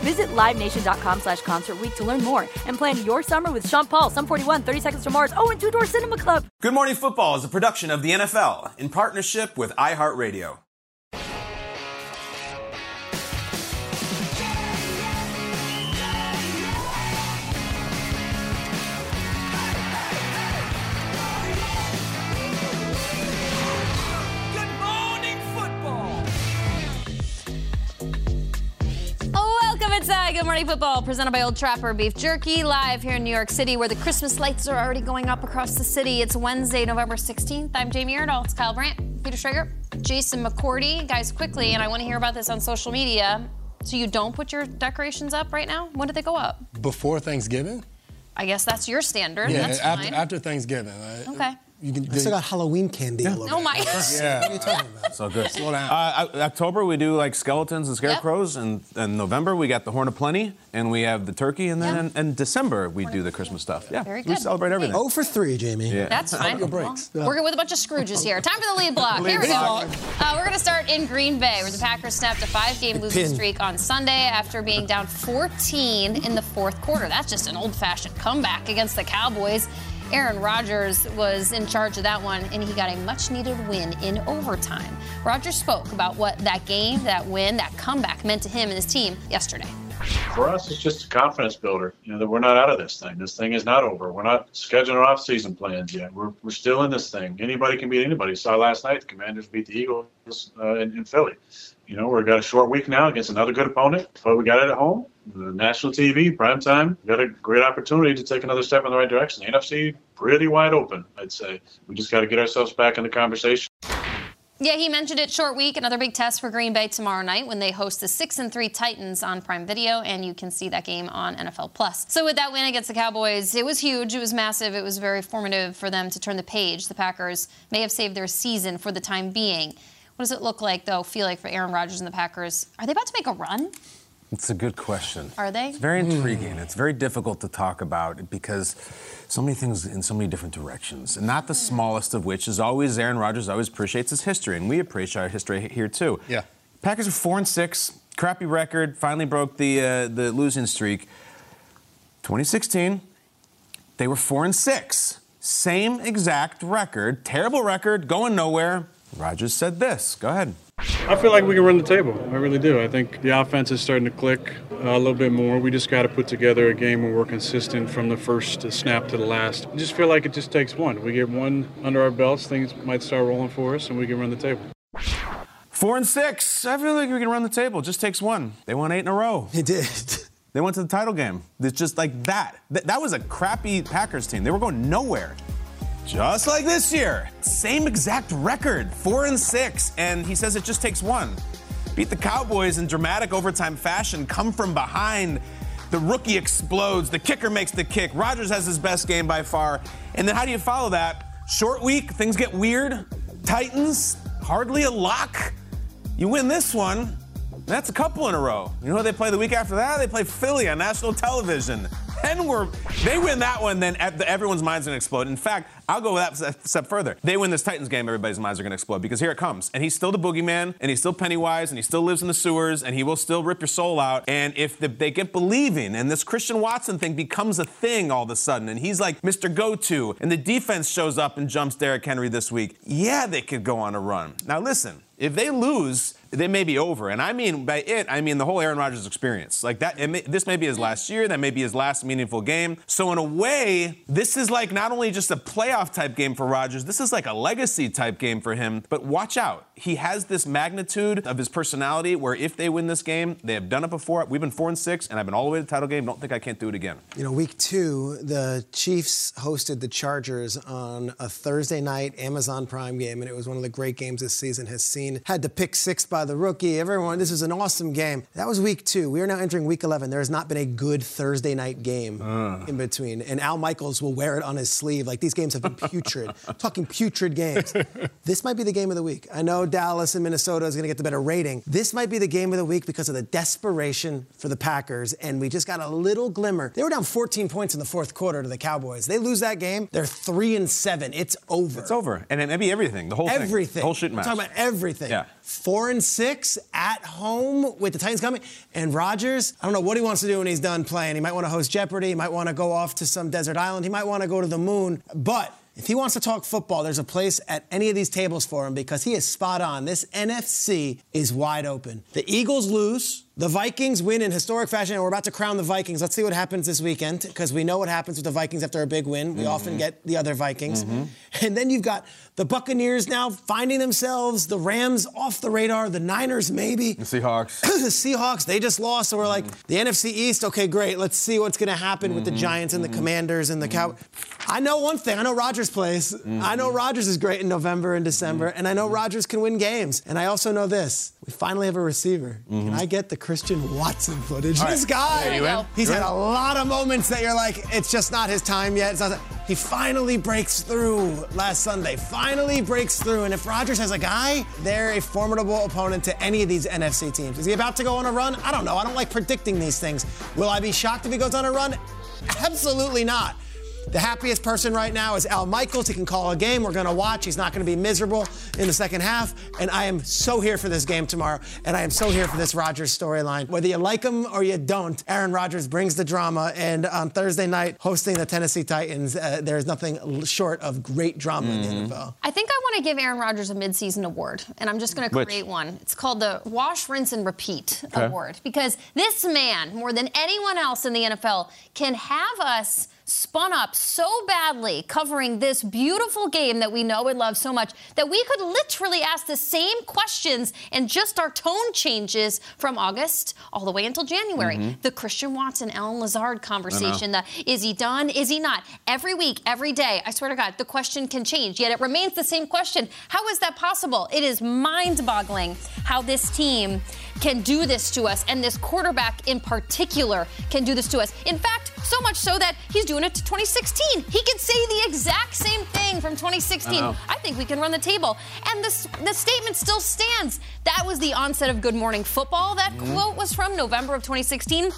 Visit LiveNation.com slash Concert to learn more and plan your summer with Sean Paul, Sum 41, 30 Seconds to Mars, oh, and Two Door Cinema Club. Good Morning Football is a production of the NFL in partnership with iHeartRadio. Good Morning Football, presented by Old Trapper Beef Jerky, live here in New York City, where the Christmas lights are already going up across the city. It's Wednesday, November 16th. I'm Jamie Erdahl. It's Kyle Brandt, Peter Schrager, Jason McCourty. Guys, quickly, and I want to hear about this on social media. So you don't put your decorations up right now? When did they go up? Before Thanksgiving? I guess that's your standard. Yeah, that's after, after Thanksgiving. I- Okay. You can, I still got Halloween candy all over. Oh my. yeah. What are you talking about? So good. Slow down. Uh, October we do like skeletons and scarecrows, and and November we got the horn of plenty, and we have the turkey, and then Yeah. in, in December we do the Christmas stuff. Yeah, Very good. we celebrate everything. Oh for three, Jamie. Yeah. That's fine. your breaks. Well, We're with a bunch of Scrooges here. Time for the lead block. Here we go. Uh, we're going to start in Green Bay, where the Packers snapped a five-game losing Pin. streak on Sunday after being down 14 in the fourth quarter. That's just an old-fashioned comeback against the Cowboys. Aaron Rodgers was in charge of that one, and he got a much-needed win in overtime. Rodgers spoke about what that game, that win, that comeback meant to him and his team yesterday. For us, it's just a confidence builder. You know that we're not out of this thing. This thing is not over. We're not scheduling off-season plans yet. We're, we're still in this thing. Anybody can beat anybody. Saw last night the Commanders beat the Eagles uh, in, in Philly. You know we've got a short week now against another good opponent, but we got it at home. The national TV, prime time. Got a great opportunity to take another step in the right direction. The NFC pretty wide open, I'd say. We just got to get ourselves back in the conversation. Yeah, he mentioned it short week, another big test for Green Bay tomorrow night when they host the 6 and 3 Titans on Prime Video and you can see that game on NFL Plus. So with that win against the Cowboys, it was huge, it was massive, it was very formative for them to turn the page. The Packers may have saved their season for the time being. What does it look like though, feel like for Aaron Rodgers and the Packers? Are they about to make a run? It's a good question. Are they? It's very intriguing. It's very difficult to talk about because so many things in so many different directions. And not the smallest of which is always Aaron Rodgers always appreciates his history, and we appreciate our history here too. Yeah. Packers are four and six, crappy record. Finally broke the uh, the losing streak. 2016, they were four and six, same exact record, terrible record, going nowhere. Rodgers said this. Go ahead. I feel like we can run the table. I really do. I think the offense is starting to click a little bit more. We just got to put together a game where we're consistent from the first snap to the last. I just feel like it just takes one. We get one under our belts, things might start rolling for us, and we can run the table. Four and six. I feel like we can run the table. Just takes one. They won eight in a row. He did. They went to the title game. It's just like that. Th- that was a crappy Packers team. They were going nowhere. Just like this year. Same exact record, four and six. And he says it just takes one. Beat the Cowboys in dramatic overtime fashion, come from behind. The rookie explodes. The kicker makes the kick. Rodgers has his best game by far. And then how do you follow that? Short week, things get weird. Titans, hardly a lock. You win this one, that's a couple in a row. You know who they play the week after that? They play Philly on national television. Then we're, they win that one, then everyone's mind's gonna explode. In fact, I'll go that step further. They win this Titans game, everybody's minds are gonna explode because here it comes. And he's still the boogeyman, and he's still Pennywise, and he still lives in the sewers, and he will still rip your soul out. And if the, they get believing, and this Christian Watson thing becomes a thing all of a sudden, and he's like Mr. Go To, and the defense shows up and jumps Derrick Henry this week, yeah, they could go on a run. Now listen, if they lose, they may be over. And I mean by it, I mean the whole Aaron Rodgers experience. Like that, may, this may be his last year. That may be his last meaningful game. So in a way, this is like not only just a playoff type game for Rodgers. This is like a legacy type game for him. But watch out, he has this magnitude of his personality where if they win this game, they have done it before. We've been four and six, and I've been all the way to the title game. Don't think I can't do it again. You know, week two, the Chiefs hosted the Chargers on a Thursday night Amazon Prime game, and it was one of the great games this season has seen. Had to pick six by the rookie. Everyone, this was an awesome game. That was week two. We are now entering week 11. There has not been a good Thursday night game uh. in between. And Al Michaels will wear it on his sleeve. Like these games have been putrid. Talking putrid games. this might be the game of the week. I know Dallas and Minnesota is going to get the better rating. This might be the game of the week because of the desperation for the Packers. And we just got a little glimmer. They were down 14 points in the fourth quarter to the Cowboys. They lose that game, they're three and seven. It's over. It's over. And it may be everything. The whole everything. thing. The whole shit match. I'm talking about everything. Yeah. Four and six at home with the Titans coming. And Rodgers, I don't know what he wants to do when he's done playing. He might want to host Jeopardy. He might want to go off to some desert island. He might want to go to the moon. But if he wants to talk football, there's a place at any of these tables for him because he is spot on. This NFC is wide open. The Eagles lose. The Vikings win in historic fashion, and we're about to crown the Vikings. Let's see what happens this weekend, because we know what happens with the Vikings after a big win. We mm-hmm. often get the other Vikings. Mm-hmm. And then you've got the Buccaneers now finding themselves, the Rams off the radar, the Niners maybe. The Seahawks. the Seahawks, they just lost, so we're like, mm-hmm. the NFC East, okay, great. Let's see what's going to happen with the mm-hmm. Giants and the mm-hmm. Commanders and the Cow. I know one thing. I know Rodgers plays. I know Rodgers is great in November and December, and I know Rodgers can win games. And I also know this. We finally have a receiver. Can I get the Christian Watson footage? All this right. guy, he's had a lot of moments that you're like, it's just not his time yet. he finally breaks through last Sunday. Finally breaks through. And if Rodgers has a guy, they're a formidable opponent to any of these NFC teams. Is he about to go on a run? I don't know. I don't like predicting these things. Will I be shocked if he goes on a run? Absolutely not. The happiest person right now is Al Michaels. He can call a game. We're going to watch. He's not going to be miserable in the second half. And I am so here for this game tomorrow. And I am so here for this Rodgers storyline. Whether you like him or you don't, Aaron Rodgers brings the drama. And on Thursday night, hosting the Tennessee Titans, uh, there's nothing short of great drama mm-hmm. in the mm-hmm. NFL. I think I want to give Aaron Rodgers a midseason award. And I'm just going to create Which? one. It's called the Wash, Rinse, and Repeat okay. Award. Because this man, more than anyone else in the NFL, can have us spun up so badly covering this beautiful game that we know and love so much that we could literally ask the same questions and just our tone changes from August all the way until January. Mm-hmm. The Christian Watson, Allen Lazard conversation, the is he done, is he not? Every week, every day, I swear to God, the question can change, yet it remains the same question. How is that possible? It is mind boggling how this team can do this to us, and this quarterback in particular can do this to us. In fact, so much so that he's doing it to 2016. He could say the exact same thing from 2016. I, I think we can run the table. And the, the statement still stands. That was the onset of Good Morning Football. That mm-hmm. quote was from November of 2016.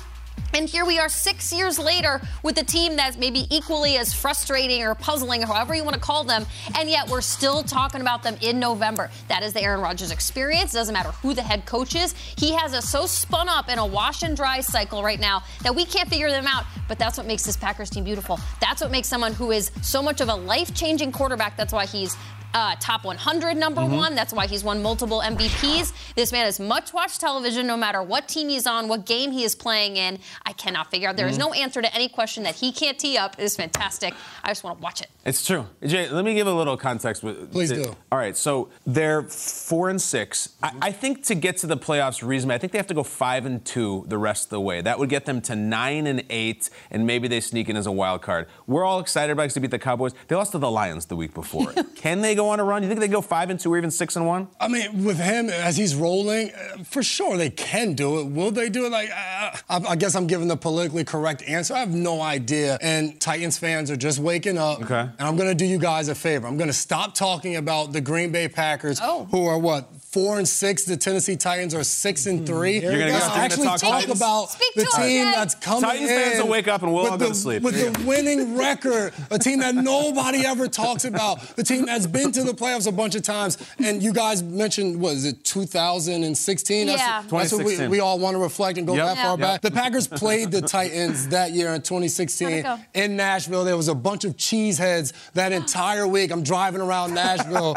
And here we are six years later with a team that's maybe equally as frustrating or puzzling or however you want to call them. And yet we're still talking about them in November. That is the Aaron Rodgers experience. Doesn't matter who the head coach is. He has us so spun up in a wash and dry cycle right now that we can't figure them out. But that's what makes this Packers team beautiful. That's what makes someone who is so much of a life changing quarterback. That's why he's uh, top 100 number mm-hmm. one. That's why he's won multiple MVPs. This man is much watched television no matter what team he's on, what game he is playing in. I cannot figure out. There mm-hmm. is no answer to any question that he can't tee up. It is fantastic. I just want to watch it. It's true. Jay, let me give a little context. With, Please do. All right, so they're four and 6 I, I think to get to the playoffs reasonably, I think they have to go five and two the rest of the way. That would get them to nine and eight, and maybe they sneak in as a wild card. We're all excited about to beat the Cowboys. They lost to the Lions the week before. Can they go on a run? Do you think they go five and two or even six and one? I mean, with him as he's rolling, uh, for sure they can do it. Will they do it? Like, uh, I, I guess I'm giving the politically correct answer. I have no idea. And Titans fans are just waking up. Okay. And I'm going to do you guys a favor. I'm going to stop talking about the Green Bay Packers, who are what four and six. The Tennessee Titans are six and mm-hmm. three. You're gonna Let's go- you're gonna actually talk talk, about Speak the to us, team Jay. that's coming Titans in Titans fans will wake up and we'll with all go to sleep. With Here the winning record, a team that nobody ever talks about, the team that's been to the playoffs a bunch of times. And you guys mentioned, what is it, 2016? That's, Yeah. that's what we, 2016. we all want to reflect and go Yep. that far Yeah. back. The Packers played the Titans that year in 2016 How'd it go? in Nashville. There was a bunch of cheeseheads that entire week. I'm driving around Nashville.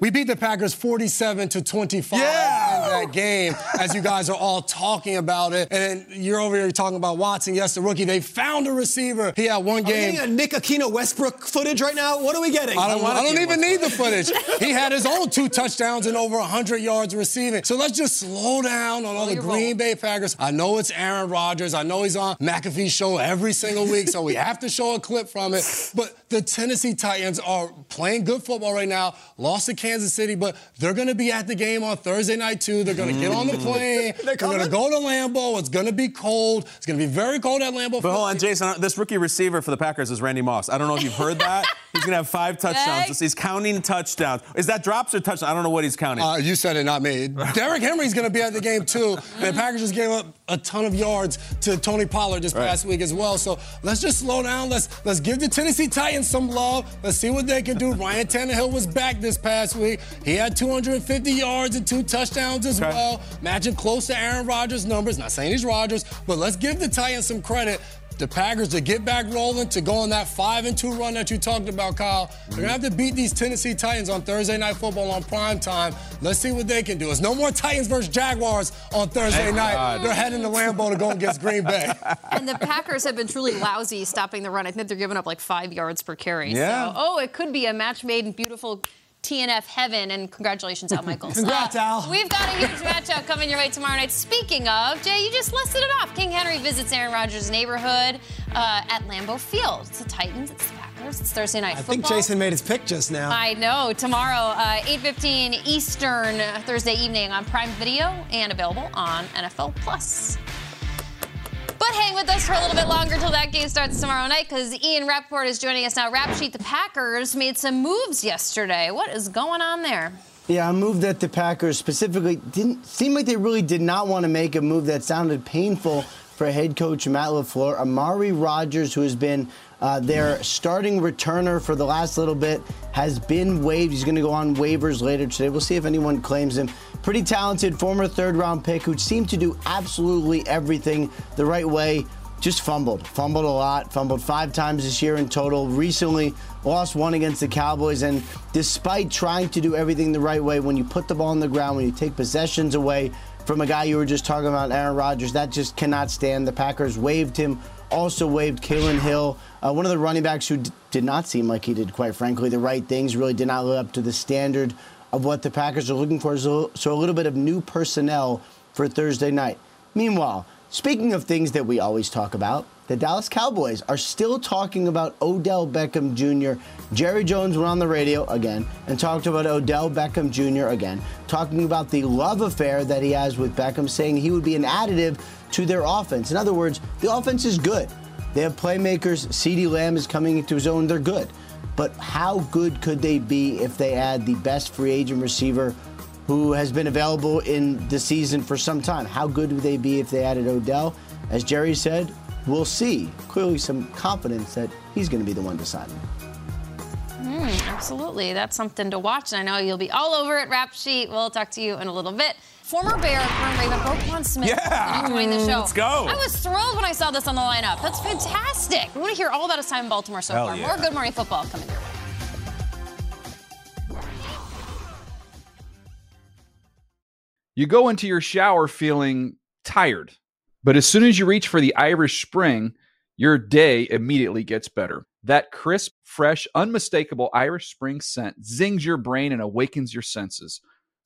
we beat the Packers 47 to 25 Yeah. in that game, as you guys are all talking about it. And you're over here talking about Watson. Yes, the rookie. They found a receiver. He had one Are we game. getting a Nick Aquino Westbrook footage right now? What are we getting? I don't, I don't even need the footage. He had his own two touchdowns and over 100 yards receiving. So let's just slow down on all the Green. Bay Packers. I know it's Aaron Rodgers. I know he's on McAfee's show every single week, so we have to show a clip from it. But the Tennessee Titans are playing good football right now. Lost to Kansas City, but they're going to be at the game on Thursday night too. They're going to get on the plane. they're going to go to Lambeau. It's going to be cold. It's going to be very cold at Lambeau. But hold on, Jason. This rookie receiver for the Packers is Randy Moss. I don't know if you've heard that. He's gonna have five touchdowns. Yay. He's counting touchdowns. Is that drops or touchdowns? I don't know what he's counting. Uh, you said it, not me. Derrick Henry's going to be at the game too, and the Packers just gave up a ton of yards to Tony Pollard this past week as well. So let's just slow down. Let's let's give the Tennessee Titans some love. Let's see what they can do. Ryan Tannehill was back this past week. He had 250 yards and two touchdowns as Okay. well, matching close to Aaron Rodgers' numbers. Not saying he's Rodgers, but let's give the Titans some credit. The Packers to get back rolling, to go on that five and two run that you talked about, Kyle. They're gonna have to beat these Tennessee Titans on Thursday night football on prime time. Let's see what they can do. It's no more Titans versus Jaguars on Thursday Thank night. God. They're heading to Lambeau to go against Green Bay. And the Packers have been truly lousy stopping the run. I think they're giving up like five yards per carry. Yeah. So, oh, it could be a match made in beautiful TNF heaven. And congratulations, Al Michaels. Uh, Congrats, Al. We've got a huge matchup coming your way tomorrow night. Speaking of, Jay, you just listed it off. King Henry visits Aaron Rodgers' neighborhood uh, at Lambeau Field. It's the Titans, it's the Packers, it's Thursday night I football. think Jason made his pick just now. I know. Tomorrow, uh, 8:15 Eastern, uh, Thursday evening on Prime Video and available on NFL Plus. But hang with us for a little bit longer till that game starts tomorrow night because Ian Rapoport is joining us now. Rap Sheet, the Packers made some moves yesterday. What is going on there? Yeah, a move that the Packers specifically didn't seem like they really did not want to make a move that sounded painful for head coach Matt LaFleur. Amari Rodgers, who has been uh, their starting returner for the last little bit, has been waived. He's going to go on waivers later today. We'll see if anyone claims him. Pretty talented former third round pick who seemed to do absolutely everything the right way just fumbled. Fumbled a lot. Fumbled five times this year in total. Recently lost one against the Cowboys. And despite trying to do everything the right way, when you put the ball on the ground, when you take possessions away from a guy you were just talking about, Aaron Rodgers, that just cannot stand. The Packers waived him. Also waived Kylin Hill, uh, one of the running backs who d- did not seem like he did, quite frankly, the right things. Really did not live up to the standard of what the Packers are looking for. So, so a little bit of new personnel for Thursday night. Meanwhile, speaking of things that we always talk about, the Dallas Cowboys are still talking about Odell Beckham Jr. Jerry Jones went on the radio again and talked about Odell Beckham Jr. again, talking about the love affair that he has with Beckham, saying he would be an additive to their offense. In other words, the offense is good. They have playmakers. CeeDee Lamb is coming into his own. They're good. But how good could they be if they add the best free agent receiver who has been available in the season for some time? How good would they be if they added Odell? As Jerry said, we'll see. Clearly, some confidence that he's going to be the one deciding. Mm, absolutely. That's something to watch. And I know you'll be all over it, Rap Sheet. We'll talk to you in a little bit. Former Bear, current Raven, Roquan Smith Yeah. joined the show. Let's go. I was thrilled when I saw this on the lineup. That's fantastic. We want to hear all about his time in Baltimore so Hell far. yeah. More Good Morning Football coming your way. You go into your shower feeling tired, but as soon as you reach for the Irish Spring, your day immediately gets better. That crisp, fresh, unmistakable Irish Spring scent zings your brain and awakens your senses.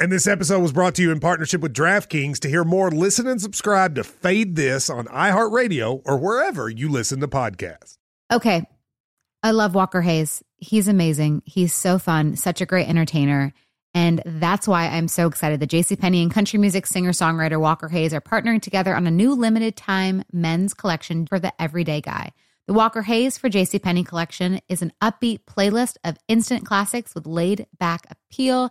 And this episode was brought to you in partnership with DraftKings. To hear more, listen and subscribe to Fade This on iHeartRadio or wherever you listen to podcasts. Okay. I love Walker Hayes. He's amazing. He's so fun, such a great entertainer. And that's why I'm so excited that JCPenney and country music singer songwriter Walker Hayes are partnering together on a new limited time men's collection for the everyday guy. The Walker Hayes for JCPenney collection is an upbeat playlist of instant classics with laid back appeal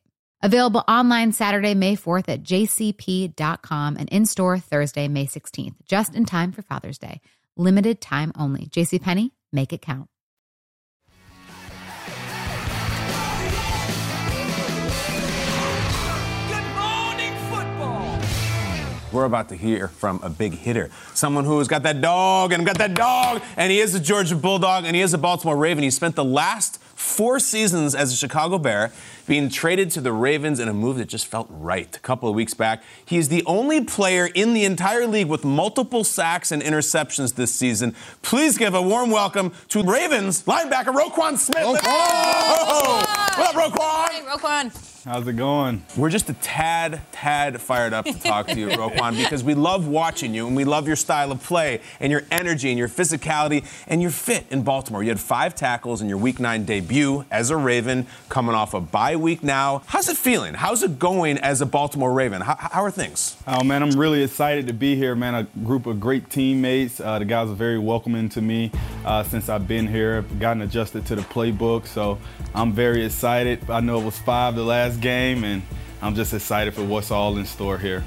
Available online Saturday, May 4th at jcp.com and in store Thursday, May 16th, just in time for Father's Day. Limited time only. JCPenney, make it count. Good morning, football. We're about to hear from a big hitter, someone who's got that dog and got that dog, and he is a Georgia Bulldog and he is a Baltimore Raven. He spent the last four seasons as a Chicago Bear, being traded to the Ravens in a move that just felt right. A couple of weeks back, he is the only player in the entire league with multiple sacks and interceptions this season. Please give a warm welcome to Ravens linebacker Roquan Smith. Oh, What up, Roquan? Hey, Roquan. How's it going? We're just a tad, tad fired up to talk to you, Roquan, because we love watching you and we love your style of play and your energy and your physicality and your fit in Baltimore. You had five tackles in your Week 9 debut as a Raven, coming off a bye week now. How's it feeling? How's it going as a Baltimore Raven? How, how are things? Oh man, I'm really excited to be here, man. A group of great teammates. Uh, the guys are very welcoming to me uh, since I've been here. Gotten adjusted to the playbook, so I'm very excited. I know it was five the last game, and I'm just excited for what's all in store here.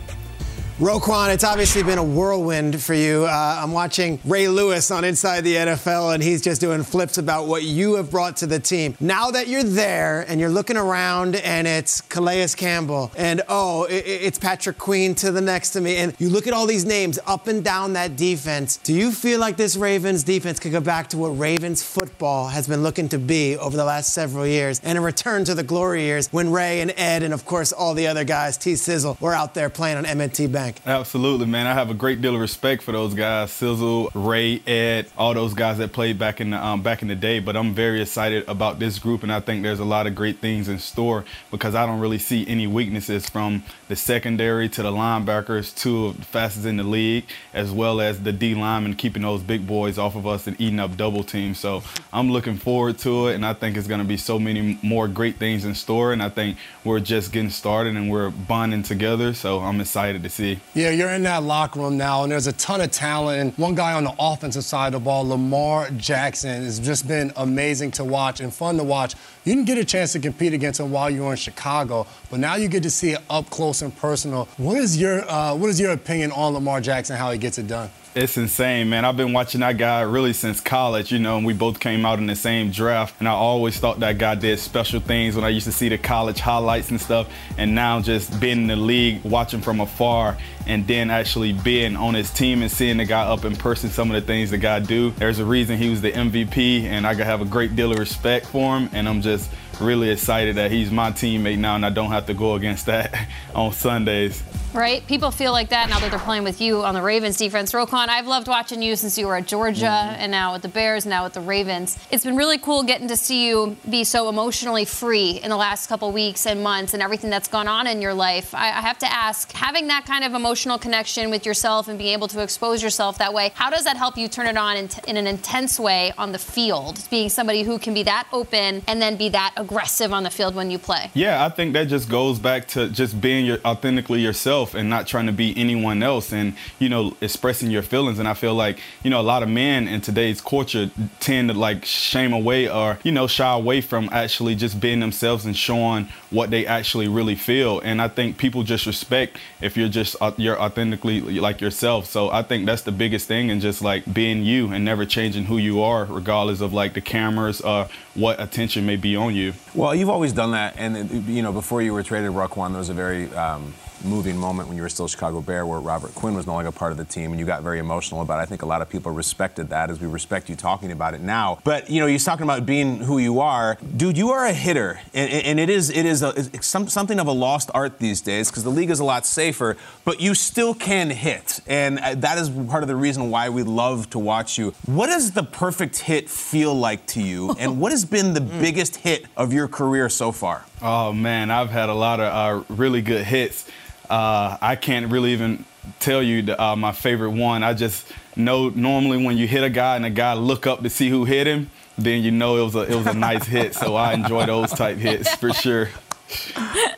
Roquan, it's obviously been a whirlwind for you. Uh, I'm watching Ray Lewis on Inside the NFL, and he's just doing flips about what you have brought to the team. Now that you're there and you're looking around, and it's Calais Campbell, and oh, i- i- it's Patrick Queen to the next to me, and you look at all these names up and down that defense. Do you feel like this Ravens defense could go back to what Ravens football has been looking to be over the last several years, and a return to the glory years when Ray and Ed, and of course all the other guys, T. Sizzle, were out there playing on M&T Bank? Absolutely, man. I have a great deal of respect for those guys, Sizzle, Ray, Ed, all those guys that played back in the um, back in the day. But I'm very excited about this group, and I think there's a lot of great things in store because I don't really see any weaknesses from the secondary to the linebackers, two of the fastest in the league, as well as the D linemen keeping those big boys off of us and eating up double teams. So I'm looking forward to it, and I think it's going to be so many more great things in store. And I think we're just getting started and we're bonding together. So I'm excited to see. Yeah, you're in that locker room now, and there's a ton of talent. And one guy on the offensive side of the ball, Lamar Jackson, has just been amazing to watch and fun to watch. You didn't get a chance to compete against him while you were in Chicago, but now you get to see it up close and personal. What is your uh, What is your opinion on Lamar Jackson? How he gets it done? It's insane, man. I've been watching that guy really since college, you know, and we both came out in the same draft. And I always thought that guy did special things when I used to see the college highlights and stuff. And now just being in the league, watching from afar, and then actually being on his team and seeing the guy up in person, some of the things the guy do. There's a reason he was the MVP, and I have a great deal of respect for him. And I'm just really excited that he's my teammate now, and I don't have to go against that on Sundays. Right? People feel like that now that they're playing with you on the Ravens defense. Roquan, I've loved watching you since you were at Georgia Mm-hmm. and now with the Bears, now with the Ravens. It's been really cool getting to see you be so emotionally free in the last couple weeks and months and everything that's gone on in your life. I, I have to ask, having that kind of emotional connection with yourself and being able to expose yourself that way, how does that help you turn it on in, in an intense way on the field? Being somebody who can be that open and then be that aggressive on the field when you play. Yeah, I think that just goes back to just being your authentically yourself and not trying to be anyone else and, you know, expressing your feelings. And I feel like, you know, a lot of men in today's culture tend to like shame away or, you know, shy away from actually just being themselves and showing what they actually really feel. And I think people just respect if you're just uh, you're authentically like yourself. So I think that's the biggest thing and just like being you and never changing who you are regardless of like the cameras or what attention may be on you. Well, you've always done that, and you know, before you were traded, Roquan, there was a very um, moving moment when you were still a Chicago Bear, where Robert Quinn was no longer part of the team, and you got very emotional about. it. I think a lot of people respected that, as we respect you talking about it now. But you know, you're talking about being who you are, dude. You are a hitter, and, and it is it is a, some, something of a lost art these days because the league is a lot safer. But you still can hit, and uh, that is part of the reason why we love to watch you. What does the perfect hit feel like to you, and what has been the biggest hit of your career so far? Oh man, I've had a lot of uh, really good hits. Uh, I can't really even tell you the, uh, my favorite one. I just know normally when you hit a guy and a guy look up to see who hit him, then you know it was a it was a nice hit. So I enjoy those type hits for sure.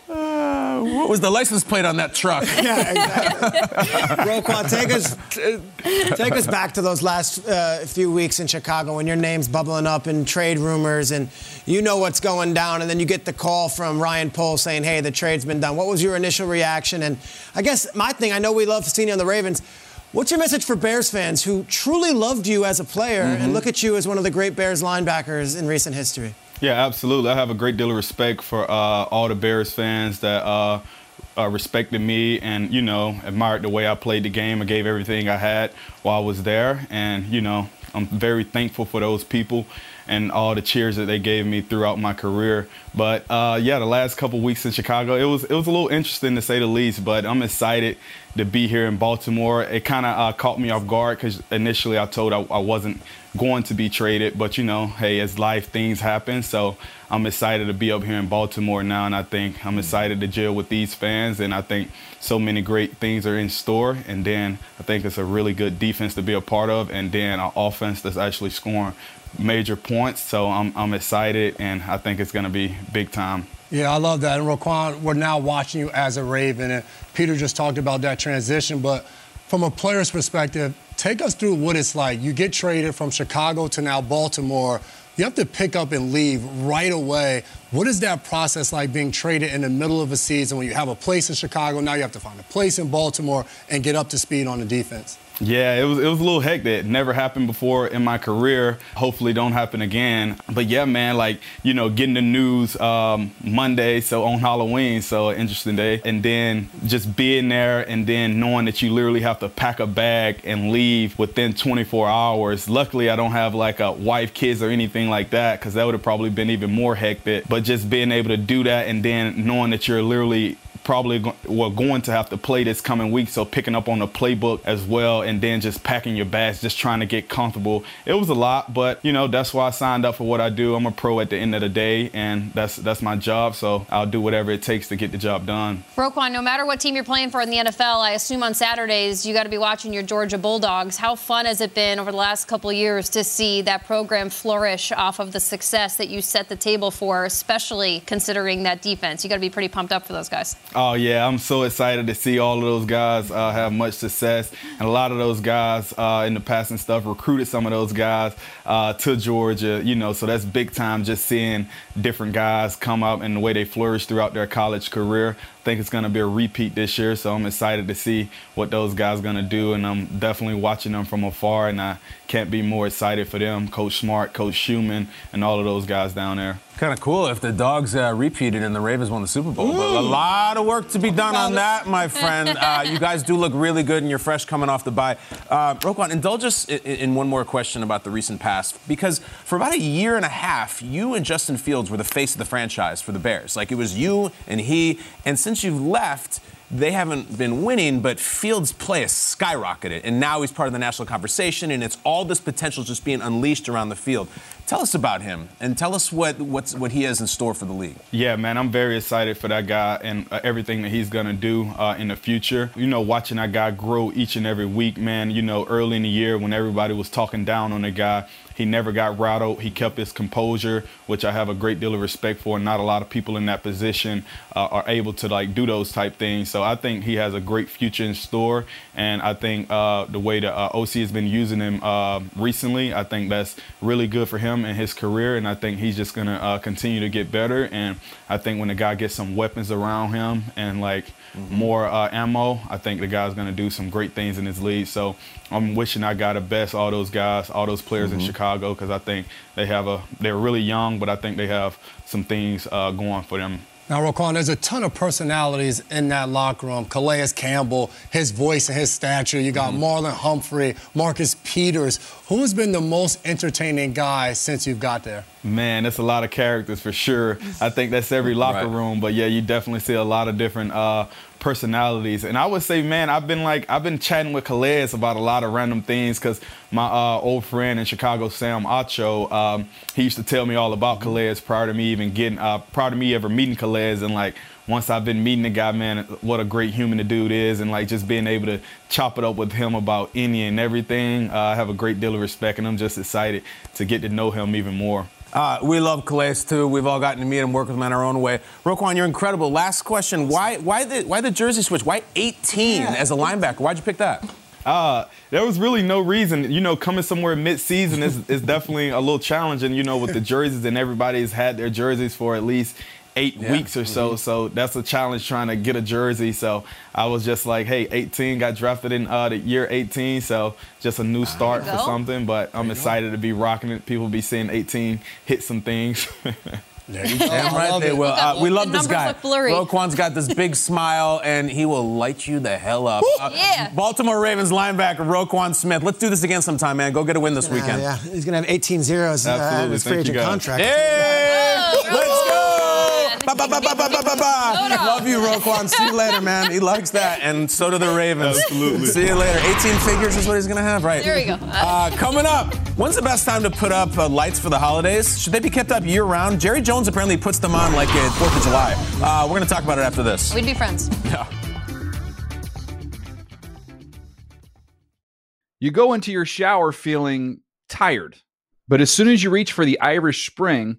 Uh, what was the license plate on that truck? Yeah, exactly. Roquan, take us take us back to those last uh, few weeks in Chicago when your name's bubbling up in trade rumors and you know what's going down, and then you get the call from Ryan Pohl saying, "Hey, the trade's been done." What was your initial reaction? And I guess my thing, I know we love seeing you on the Ravens. What's your message for Bears fans who truly loved you as a player and Mhm. look at you as one of the great Bears linebackers in recent history? Yeah, absolutely. I have a great deal of respect for uh, all the Bears fans that uh, uh, respected me and, you know, admired the way I played the game. I gave everything I had while I was there. And, you know, I'm very thankful for those people and all the cheers that they gave me throughout my career. But uh, yeah, the last couple weeks in Chicago, it was it was a little interesting to say the least. But I'm excited to be here in Baltimore. It kind of uh, caught me off guard because initially I told I, I wasn't going to be traded. But you know, hey, as life things happen, so I'm excited to be up here in Baltimore now, and I think I'm excited to deal with these fans, and I think so many great things are in store. And then I think it's a really good defense to be a part of, and then an offense that's actually scoring major points. So I'm I'm excited, and I think it's going to be big time. Yeah, I love that. And Roquan, we're now watching you as a Raven, and Peter just talked about that transition. But from a player's perspective, take us through what it's like. You get traded from Chicago to now Baltimore. You have to pick up and leave right away. What is that process like being traded in the middle of a season when you have a place in Chicago, now you have to find a place in Baltimore and get up to speed on the defense? Yeah, it was it was a little hectic. Never happened before in my career. Hopefully, don't happen again. But yeah, man, like you know, getting the news um, Monday, so on Halloween, so interesting day, and then just being there, and then knowing that you literally have to pack a bag and leave within 24 hours. Luckily, I don't have like a wife, kids, or anything like that, because that would have probably been even more hectic. But just being able to do that, and then knowing that you're literally probably well going to have to play this coming week so picking up on the playbook as well and then just packing your bags just trying to get comfortable it was a lot but you know that's why i signed up for what i do i'm a pro at the end of the day and that's that's my job so i'll do whatever it takes to get the job done Roquan, no matter what team you're playing for in the NFL, I assume on Saturdays you got to be watching your Georgia Bulldogs. How fun has it been over the last couple years to see that program flourish off of the success that you set the table for, especially considering that defense? You got to be pretty pumped up for those guys. Oh yeah, I'm so excited to see all of those guys uh, have much success, and a lot of those guys uh, in the past and stuff recruited some of those guys uh, to Georgia. You know, so that's big time. Just seeing different guys come up and the way they flourish throughout their college career. Think it's going to be a repeat this year. So I'm excited to see what those guys are going to do. And I'm definitely watching them from afar. And I can't be more excited for them. Coach Smart, Coach Schumann, and all of those guys down there. Kind of cool if the dogs uh, repeated and the Ravens won the Super Bowl. But a lot of work to be done on that, my friend. Uh, you guys do look really good, and you're fresh coming off the bye. Uh, Roquan, indulge us in, in one more question about the recent past, because for about a year and a half, you and Justin Fields were the face of the franchise for the Bears. Like it was you and he, and since you've left they haven't been winning, but Fields' play has skyrocketed, and now he's part of the national conversation, and it's all this potential just being unleashed around the field. Tell us about him, and tell us what what's, what he has in store for the league. Yeah, man, I'm very excited for that guy and uh, everything that he's gonna do uh, in the future. You know, watching that guy grow each and every week, man. You know, early in the year when everybody was talking down on the guy, he never got rattled. He kept his composure, which I have a great deal of respect for. And not a lot of people in that position uh, are able to like do those type things. So I think he has a great future in store, and I think uh, the way the uh, OC has been using him uh, recently, I think that's really good for him and his career. And I think he's just gonna uh, continue to get better. And I think when the guy gets some weapons around him and like mm-hmm. more uh, ammo, I think the guy's gonna do some great things in his league. So I'm wishing I got the best all those guys, all those players mm-hmm. in Chicago, because I think they have a they're really young, but I think they have some things uh, going for them. Now, Roquan, there's a ton of personalities in that locker room. Calais Campbell, his voice and his stature. You got mm-hmm. Marlon Humphrey, Marcus Peters. Who's been the most entertaining guy since you've got there? Man, that's a lot of characters for sure. I think that's every locker right. room, but yeah, you definitely see a lot of different uh, personalities. And I would say, man, I've been like I've been chatting with Calais about a lot of random things because my uh, old friend in Chicago, Sam Acho, um, he used to tell me all about Calais prior to me even getting uh, prior to me ever meeting Calais and like once I've been meeting the guy, man, what a great human the dude is, and like just being able to chop it up with him about any and everything, uh, I have a great deal of respect, and I'm just excited to get to know him even more. Uh, we love Calais too. We've all gotten to meet him, work with him in our own way. Roquan, you're incredible. Last question: Why, why the, why the jersey switch? Why 18 yeah. as a linebacker? Why'd you pick that? Uh, there was really no reason. You know, coming somewhere mid-season is, is definitely a little challenging. You know, with the jerseys and everybody's had their jerseys for at least eight yeah. weeks or so. Mm-hmm. So that's a challenge trying to get a jersey. So I was just like, hey, 18, got drafted in uh, the year 18. So just a new start for something. But I'm excited to be rocking it. People be seeing 18 hit some things. There you go. Damn right they will. Uh, we love the this guy. Roquan's got this big smile, and he will light you the hell up. Uh, yeah. Baltimore Ravens linebacker Roquan Smith. Let's do this again sometime, man. Go get a win this weekend. yeah, he's gonna have 18 zeros uh, in his free agent contract. Hey, let's go. Ba, ba, ba, ba, ba, ba, ba, ba. Love you, Roquan. See you later, man. He likes that, and so do the Ravens. Absolutely. See you later. 18 figures is what he's gonna have, right? There we go. Uh, coming up, when's the best time to put up uh, lights for the holidays? Should they be kept up year round? Jerry Jones apparently puts them on like at Fourth of July. Uh, we're gonna talk about it after this. We'd be friends. Yeah. You go into your shower feeling tired, but as soon as you reach for the Irish Spring,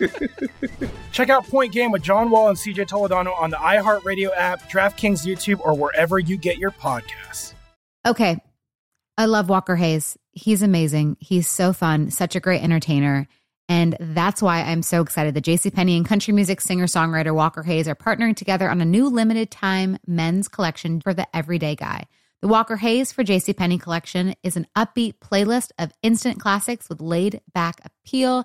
Check out Point Game with John Wall and CJ Toledano on the iHeartRadio app, DraftKings YouTube, or wherever you get your podcasts. Okay. I love Walker Hayes. He's amazing. He's so fun, such a great entertainer. And that's why I'm so excited that JCPenney and country music singer songwriter Walker Hayes are partnering together on a new limited time men's collection for the everyday guy. The Walker Hayes for JCPenney collection is an upbeat playlist of instant classics with laid back appeal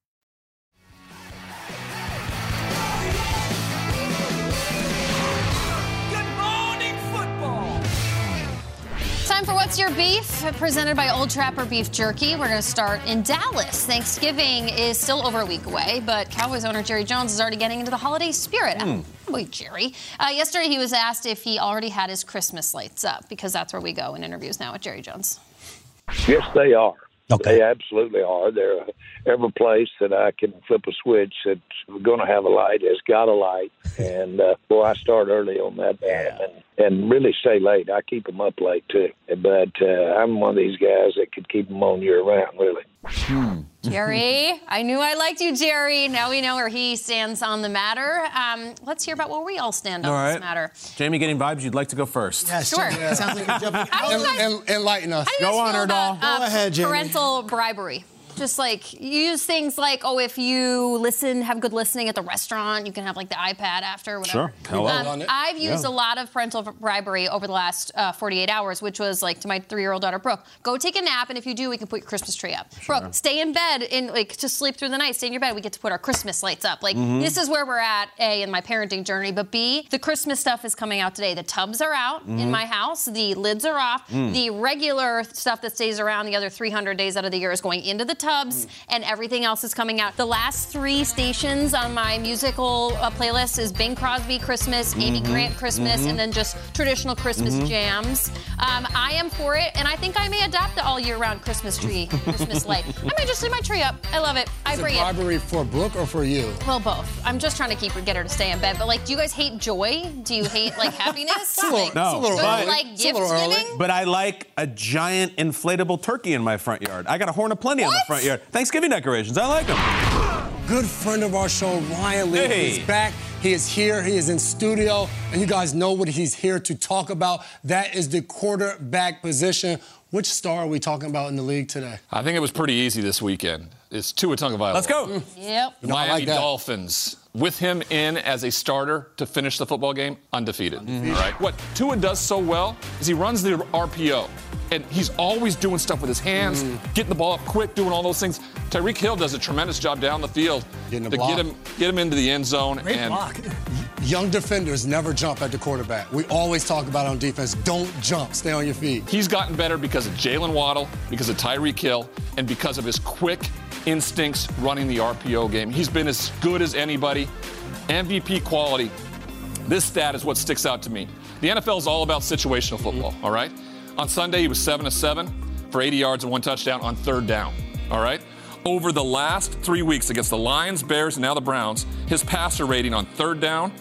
Time for What's Your Beef, presented by Old Trapper Beef Jerky. We're going to start in Dallas. Thanksgiving is still over a week away, but Cowboys owner Jerry Jones is already getting into the holiday spirit. Hmm. Boy, Jerry. Uh, yesterday, he was asked if he already had his Christmas lights up, because that's where we go in interviews now with Jerry Jones. Yes, they are. Okay. They absolutely are. They're every place that I can flip a switch that's going to have a light has got a light. And uh, boy, I start early on that damn and, and really stay late. I keep them up late too. But uh, I'm one of these guys that could keep them on year round, really. Jerry, I knew I liked you, Jerry. Now we know where he stands on the matter. Um, let's hear about where we all stand on All this matter. Jamie getting vibes, you'd like to go first. Yes, Sure. Jamie, Sounds like you're jumping. How guys- En- enlighten us. How do you guys feel about uh, Go ahead, Jamie. parental bribery? Just like you use things like, oh, if you listen, have good listening at the restaurant, you can have like the iPad after, whatever. Sure. Hello. Um, I've used Yeah. a lot of parental bribery over the last uh, 48 hours, which was like to my three-year-old daughter Brooke, go take a nap, and if you do, we can put your Christmas tree up. Brooke, stay in bed and like just sleep through the night. Stay in your bed. We get to put our Christmas lights up. Like Mm-hmm. Mhm. this is where we're at. A in my parenting journey, but B, the Christmas stuff is coming out today. The tubs are out in Mhm. my house. The lids are off. Mm. The regular stuff that stays around the other 300 days out of the year is going into the tubs, and everything else is coming out. The last three stations on my musical uh, playlist is Bing Crosby Christmas, Amy Mhm. Grant Christmas, Mhm. and then just traditional Christmas Mhm. jams. Um, I am for it, and I think I may adopt the all year round Christmas tree, Christmas light. I might just leave my tree up. I love it. I Is it bring it. bribery for Brooke or for you? Well, both. I'm just trying to keep her, get her to stay in bed. But like, do you guys hate joy? Do you hate like happiness? like, No, good, but, like gift giving. but I like a giant inflatable turkey in my front yard. I got a horn of plenty on the front yard. Thanksgiving decorations. I like them. Good friend of our show, Ryan Lee, Hey. is back. He is here. He is in studio, and you guys know what he's here to talk about. That is the quarterback position. Which star are we talking about in the league today? I think it was pretty easy this weekend. It's Tua Tagovailoa. Let's go. Mm. Yep. The No, Miami like. Dolphins, with him in as a starter to finish the football game, undefeated. All right. What Tua does so well is he runs the RPO, and he's always doing stuff with his hands, mm. getting the ball up quick, doing all those things. Tyreek Hill does a tremendous job down the field Getting to block. get him get him into the end zone. Great and block. Young defenders never jump at the quarterback. We always talk about on defense, don't jump, stay on your feet. He's gotten better because of Jaylen Waddle, because of Tyreek Hill, and because of his quick instincts running the RPO game. He's been as good as anybody. MVP quality. This stat is what sticks out to me. The NFL is all about situational football, mm-hmm. all right? On Sunday, he was 7 to 7 for 80 yards and one touchdown on third down, all right? Over the last three weeks against the Lions, Bears, and now the Browns, his passer rating on third down,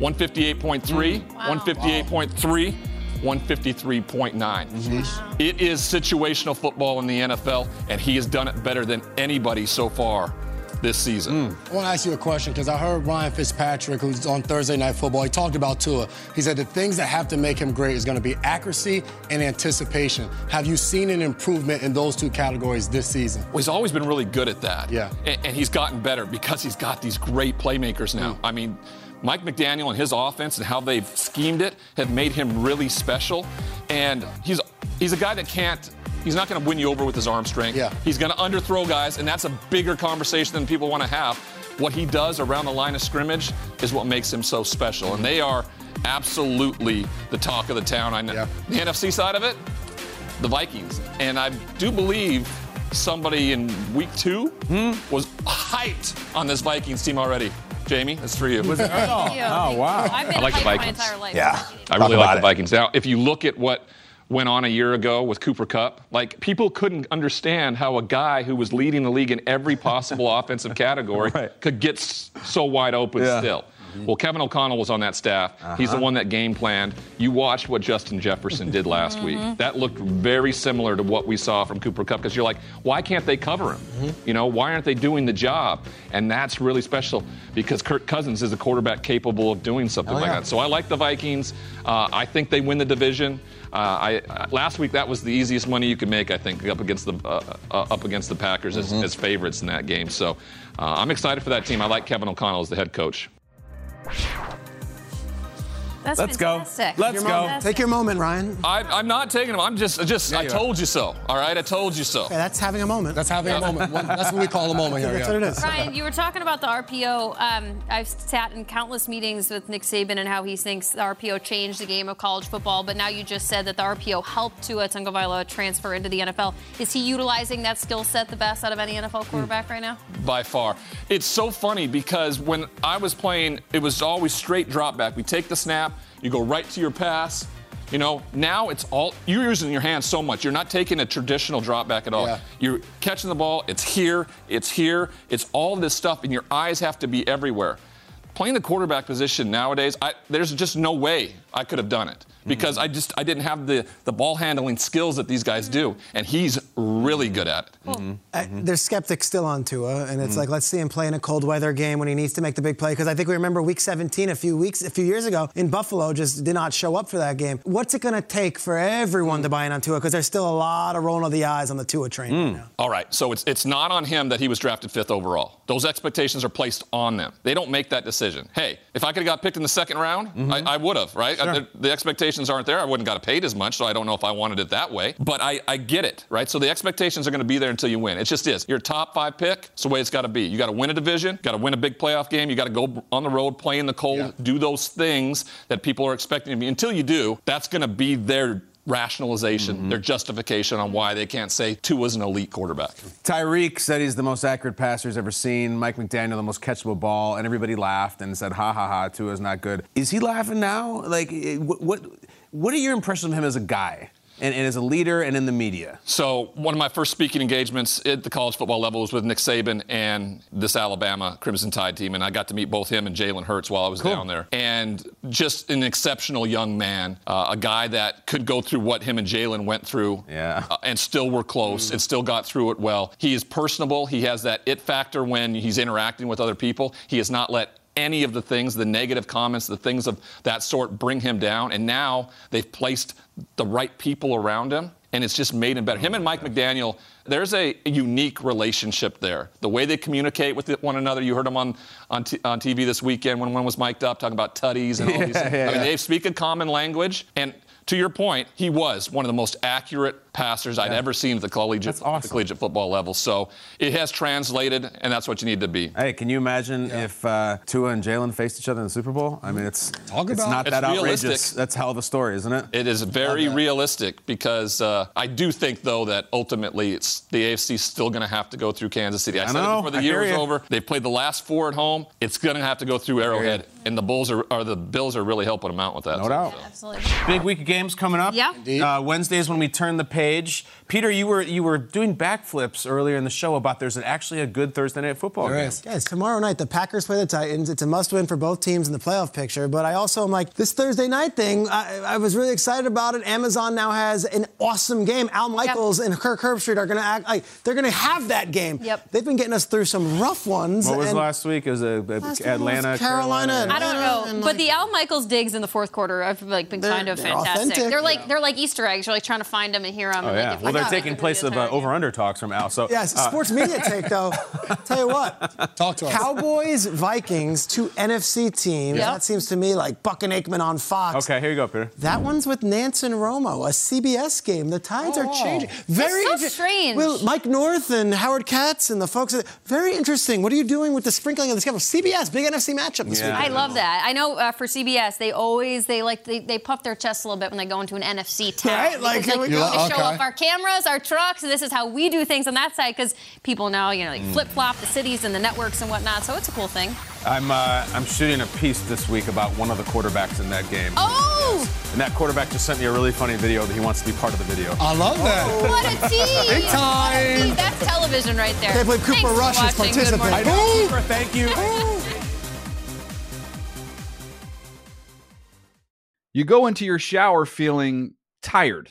158.3, mm, 158.3, 153.9. It is situational football in the NFL, and he has done it better than anybody so far this season. I want to ask you a question because I heard Ryan Fitzpatrick, who's on Thursday Night Football, he talked about Tua. He said the things that have to make him great is going to be accuracy and anticipation. Have you seen an improvement in those two categories this season? Well, he's always been really good at that. Yeah. And, and he's gotten better because he's got these great playmakers now. Mm. I mean, Mike McDaniel and his offense and how they've schemed it have made him really special. And he's he's a guy that can't. He's not going to win you over with his arm strength. Yeah. He's going to underthrow guys, and that's a bigger conversation than people want to have. What he does around the line of scrimmage is what makes him so special, and they are absolutely the talk of the town. I know the NFC side of it, the Vikings, and I do believe somebody in week two hmm? was hyped on this Vikings team already. Jamie, that's for you. Was it? Oh, oh, wow. I've been I like the hyped my Vikings. entire life. I Talk really like about the it. Vikings. Now, if you look at what went on a year ago with Cooper Kupp. Like people couldn't understand how a guy who was leading the league in every possible offensive category could get so wide open Yeah. still. Well, Kevin O'Connell was on that staff. He's the Uh-huh. one that game planned. You watched what Justin Jefferson did last week. That looked very similar to what we saw from Cooper Kupp because you're like, why can't they cover him? You know, why aren't they doing the job? And that's really special because Kirk Cousins is a quarterback capable of doing something Hell like yeah. that. So I like the Vikings. Uh, I think they win the division. Uh, I, uh, last week that was the easiest money you could make. I think up against the uh, uh, up against the Packers as, as favorites in that game. So uh, I'm excited for that team. I like Kevin O'Connell as the head coach. Thank you. That's Let's go. Let's Your go. moment. Take your moment, Ryan. I, I'm not taking them. I'm just, just. I you told you so. All right, I told you so. Okay, that's having a moment. That's having a moment. That's what we call a moment here. That's yeah. what it is. Ryan, you were talking about the RPO. Um, I've sat in countless meetings with Nick Saban and how he thinks the RPO changed the game of college football. But now you just said that the RPO helped Tua Tagovailoa transfer into the NFL. Is he utilizing that skill set the best out of any NFL quarterback right now? by far. It's so funny because when I was playing, it was always straight drop back. We take the snap, you go right to your pass. You know, now it's all you're using your hands so much. You're not taking a traditional drop back at all. Yeah. You're catching the ball, it's here, it's here, it's all this stuff, and your eyes have to be everywhere. Playing the quarterback position nowadays, I, there's just no way I could have done it because I just I didn't have the, the ball handling skills that these guys do, and he's really good at it. Uh, there's skeptics still on Tua, and it's like let's see him play in a cold weather game when he needs to make the big play. Because I think we remember Week 17 a few weeks, a few years ago in Buffalo, just did not show up for that game. What's it going to take for everyone to buy in on Tua? Because there's still a lot of rolling of the eyes on the Tua train. right now. All right, so it's it's not on him that he was drafted fifth overall. Those expectations are placed on them. They don't make that decision. Hey, if I could have got picked in the second round, I, I would have, right? Uh, the, the expectations aren't there. I wouldn't got paid as much, so I don't know if I wanted it that way. But I, I get it, right? So the expectations are going to be there until you win. It just is. You're a top five pick. It's the way it's got to be. You got to win a division. Got to win a big playoff game. You got to go on the road, play in the cold, do those things that people are expecting of you. Until you do, that's going to be their rationalization, their justification on why they can't say Tua was an elite quarterback. Tyreek said he's the most accurate passer he's ever seen. Mike McDaniel, the most catchable ball, and everybody laughed and said, "Ha ha ha, Tua's not good." Is he laughing now? Like, eh, what what, what are your impressions of him as a guy and, and as a leader and in the media? So one of my first speaking engagements at the college football level was with Nick Saban and this Alabama Crimson Tide team, and I got to meet both him and Jalen Hurts while I was down there. And just an exceptional young man, uh, a guy that could go through what him and Jalen went through, Yeah. uh, and still were close and still got through it well. He is personable. He has that it factor when he's interacting with other people. He has not let any of the things, the negative comments, the things of that sort bring him down. And now they've placed the right people around him. And it's just made him better. Him and Mike McDaniel, there's a unique relationship there. The way they communicate with one another. You heard him on on, t- on TV this weekend when one was mic'd up talking about tutties and all these. Yeah, things. yeah, I mean, yeah. they speak a common language. And to your point, he was one of the most accurate passers I'd ever seen at the collegiate, at the collegiate football level. So it has translated, and that's what you need to be. Hey, can you imagine if uh, Tua and Jalen faced each other in the Super Bowl? I mean, it's it's about not it. that It's outrageous. realistic. That's hell of a story, isn't it? It is very realistic because uh, I do think, though, that ultimately it's the AFC is still going to have to go through Kansas City. I, I said know, it before the I year hear was over. They've played the last four at home. It's going to have to go through Arrowhead, and the Bulls are, or the Bills are really helping them out with that. No doubt. Absolutely. Big week of games coming up. Yeah. Uh, Wednesday is when we turn the page. Peter, you were you were doing backflips earlier in the show about there's an, actually a good Thursday night football game. Guys, tomorrow night the Packers play the Titans. It's a must-win for both teams in the playoff picture. But I also am like this Thursday night thing. I, I was really excited about it. Amazon now has an awesome game. Al Michaels and Kirk Herbstreit are going to act like they're going to have that game. Yep. They've been getting us through some rough ones. What was and last week? It was Last week Atlanta, was Carolina, and- I don't know, and, but the Al Michaels digs in the fourth quarter have like been kind of fantastic. authentic. They're like they're like Easter eggs. You're like trying to find them and hear them. Oh yeah. Well, they're taking place of uh, over/under talks from Al. So Yes, uh, sports media take though. Tell you what, talk to us. Cowboys, Vikings, two NFC teams. Yep. That seems to me like Buck and Aikman on Fox. Okay, here you go, Peter. That one's with Nance and Romo, a CBS game. The tides Oh. are changing. Very so inter- strange. Well, Mike North and Howard Katz and the folks. At, very interesting. What are you doing with the sprinkling of the schedule? CBS, big NFC matchup this week. I love that. I know uh, for CBS, they always they like they, they puff their chests a little bit when they go into an NFC town. Right, like, Because, here we we go. Want to show off our cameras, our trucks, and this is how we do things on that side. Because people now, you know, like Mm. flip flop the cities and the networks and whatnot. So it's a cool thing. I'm uh, I'm shooting a piece this week about one of the quarterbacks in that game. Oh! And that quarterback just sent me a really funny video that he wants to be part of the video. I love that. What a team! Big time. That's television right there. Can't believe Cooper Thanks Rush is watching. Participating. Cooper, thank you. You go into your shower feeling tired,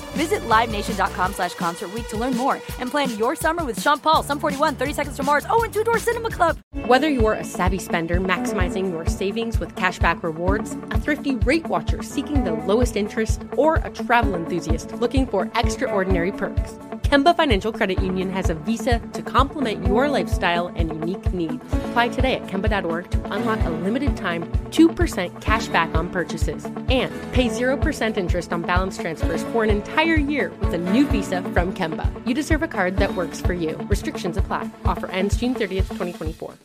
Visit LiveNation.com slash Concert to learn more and plan your summer with Sean Paul, Sum 41, 30 Seconds to Mars, oh, and Two Door Cinema Club. Whether you're a savvy spender maximizing your savings with cashback rewards, a thrifty rate watcher seeking the lowest interest, or a travel enthusiast looking for extraordinary perks, Kemba Financial Credit Union has a visa to complement your lifestyle and unique needs. Apply today at Kemba.org to unlock a limited time 2% cash back on purchases and pay 0% interest on balance transfers for an entire year with a new visa from Kemba. You deserve a card that works for you. Restrictions apply. Offer ends June 30th, 2024.